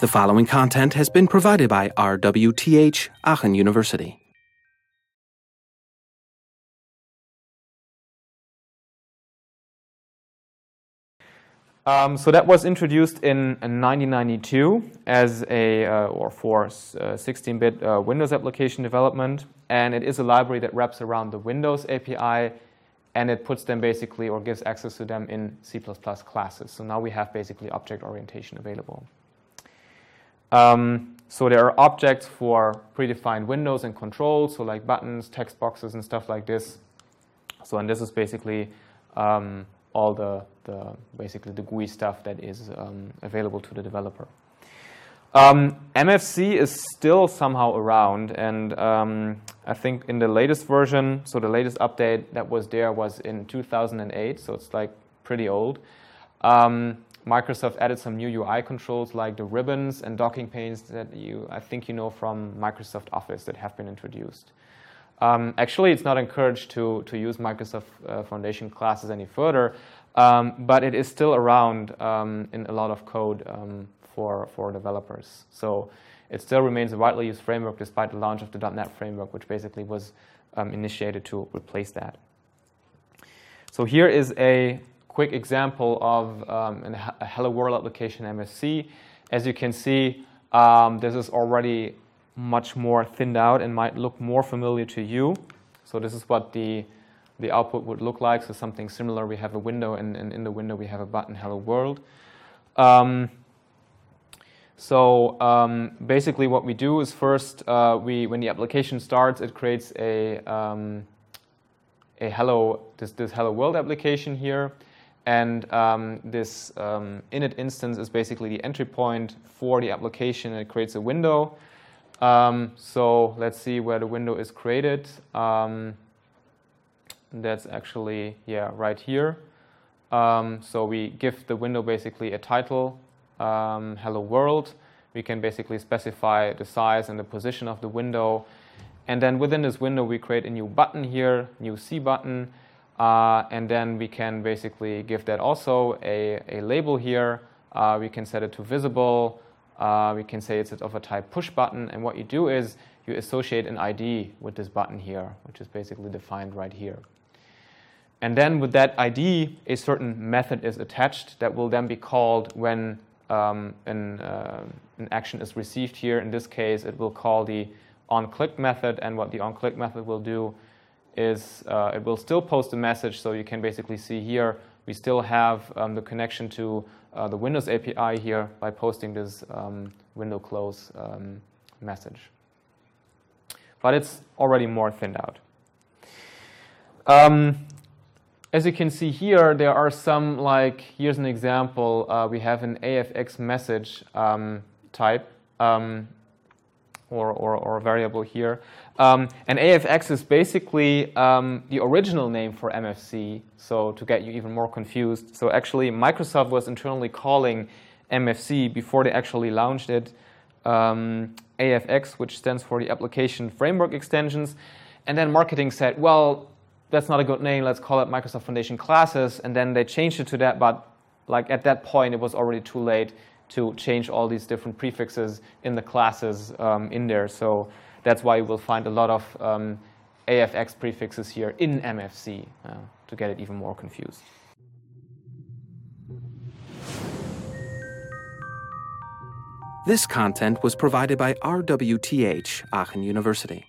The following content has been provided by RWTH Aachen University. Um, so that was introduced in, in 1992 as a uh, or for 16-bit uh, Windows application development, and it is a library that wraps around the Windows API, and it puts them basically or gives access to them in C++ classes. So now we have basically object orientation available. Um, so there are objects for predefined windows and controls, so like buttons, text boxes, and stuff like this. So and this is basically um, all the, the, basically the GUI stuff that is um, available to the developer. Um, MFC is still somehow around, and um, I think in the latest version, so the latest update that was there was in 2008, so it's like pretty old. Um, Microsoft added some new UI controls like the ribbons and docking panes that you, I think you know from Microsoft Office that have been introduced. Um, actually, it's not encouraged to, to use Microsoft uh, Foundation classes any further, um, but it is still around um, in a lot of code um, for, for developers. So it still remains a widely used framework despite the launch of the .NET framework, which basically was um, initiated to replace that. So here is a quick example of um, a Hello World application MFC. As you can see, um, this is already much more thinned out and might look more familiar to you. So this is what the, the output would look like. So something similar, we have a window and, and in the window we have a button, Hello World. Um, so um, basically what we do is first, uh, we, when the application starts, it creates a, um, a hello, this, this Hello World application here. And um, this um, init instance is basically the entry point for the application. It creates a window. Um, so let's see where the window is created. Um, that's actually, yeah, right here. Um, so we give the window basically a title, um, hello world. We can basically specify the size and the position of the window. And then within this window, we create a new button here, new C button. Uh, and then we can basically give that also a, a label here. Uh, we can set it to visible. Uh, we can say it's of a type push button. And what you do is you associate an ID with this button here, which is basically defined right here. And then with that ID, a certain method is attached that will then be called when um, an, uh, an action is received here. In this case, it will call the onClick method. And what the onClick method will do is uh, it will still post a message. So you can basically see here, we still have um, the connection to uh, the Windows API here by posting this um, window close um, message. But it's already more thinned out. Um, as you can see here, there are some, like, here's an example. Uh, we have an AFX message um, type. Um, or, or, or variable here. Um, and AFX is basically um, the original name for MFC, so to get you even more confused. So actually, Microsoft was internally calling MFC before they actually launched it um, AFX, which stands for the Application Framework Extensions. And then marketing said, well, that's not a good name, let's call it Microsoft Foundation Classes. And then they changed it to that, but like at that point, it was already too late to change all these different prefixes in the classes um, in there. So that's why you will find a lot of um, AFX prefixes here in MFC uh, to get it even more confused. This content was provided by RWTH Aachen University.